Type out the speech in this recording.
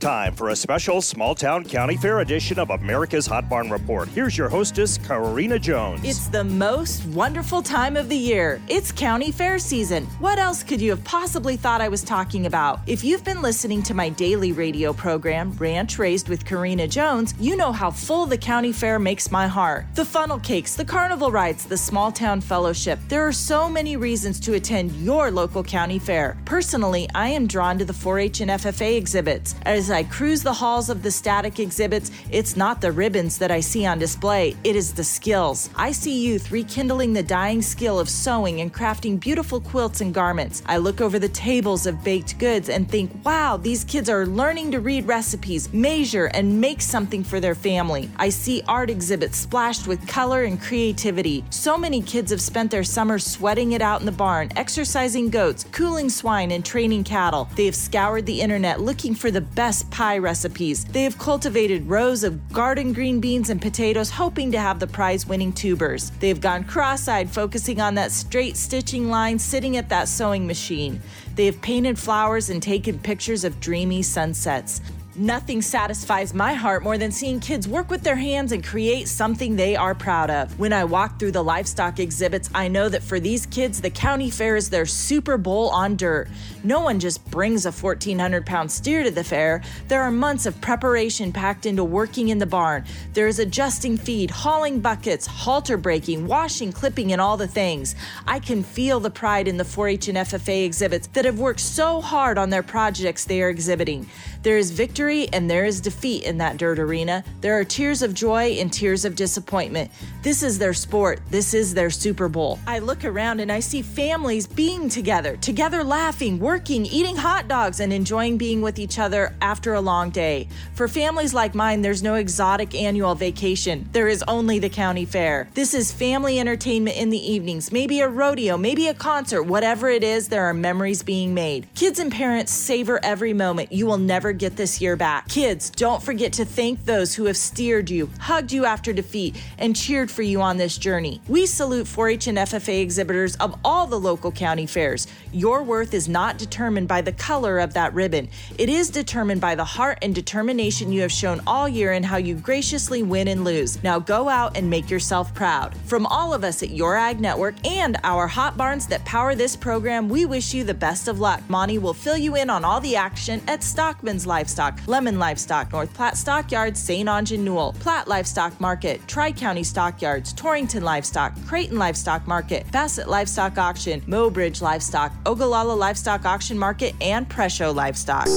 Time for a special small town county fair edition of America's Hot Barn Report. Here's your hostess, Karina Jones. It's the most wonderful time of the year. It's county fair season. What else could you have possibly thought I was talking about? If you've been listening to my daily radio program, Ranch Raised with Karina Jones, you know how full the county fair makes my heart. The funnel cakes, the carnival rides, the small town fellowship. There are so many reasons to attend your local county fair. Personally, I am drawn to the 4 H and FFA exhibits. As I cruise the halls of the static exhibits, it's not the ribbons that I see on display, it is the skills. I see youth rekindling the dying skill of sewing and crafting beautiful quilts and garments. I look over the tables of baked goods and think, wow, these kids are learning to read recipes, measure, and make something for their family. I see art exhibits splashed with color and creativity. So many kids have spent their summer sweating it out in the barn, exercising goats, cooling swine, and training cattle. They have scoured the internet looking for the best pie recipes. They have cultivated rows of garden green beans and potatoes, hoping to have the prize winning tubers. They have gone cross eyed, focusing on that straight stitching line sitting at that sewing machine. They have painted flowers and taken pictures of dreamy sunsets. Nothing satisfies my heart more than seeing kids work with their hands and create something they are proud of. When I walk through the livestock exhibits, I know that for these kids, the county fair is their Super Bowl on dirt. No one just brings a 1,400 pound steer to the fair. There are months of preparation packed into working in the barn. There is adjusting feed, hauling buckets, halter breaking, washing, clipping, and all the things. I can feel the pride in the 4 H and FFA exhibits that have worked so hard on their projects they are exhibiting. There is victory and there is defeat in that dirt arena. There are tears of joy and tears of disappointment. This is their sport. This is their Super Bowl. I look around and I see families being together, together laughing, working, eating hot dogs, and enjoying being with each other after a long day. For families like mine, there's no exotic annual vacation. There is only the county fair. This is family entertainment in the evenings, maybe a rodeo, maybe a concert, whatever it is, there are memories being made. Kids and parents savor every moment. You will never get this year back. Kids, don't forget to thank those who have steered you, hugged you after defeat, and cheered for you on this journey. We salute 4 H and FFA exhibitors of all the local county fairs. Your worth is not determined by the color of that ribbon, it is determined by the heart and determination you have shown all year and how you graciously win and lose. Now go out and make yourself proud. From all of us at Your Ag Network and our hot barns that power this program, we wish you the best of luck. Monty will fill you in on all the action at Stockmen's Livestock, Lemmon Livestock, North Platte Stockyards, St. Onge Platte Livestock Market, Tri County Stockyards, Torrington Livestock, Creighton Livestock Market, Bassett Livestock Auction, Mobridge Livestock, Ogallala Livestock Auction Market, and Presho Livestock.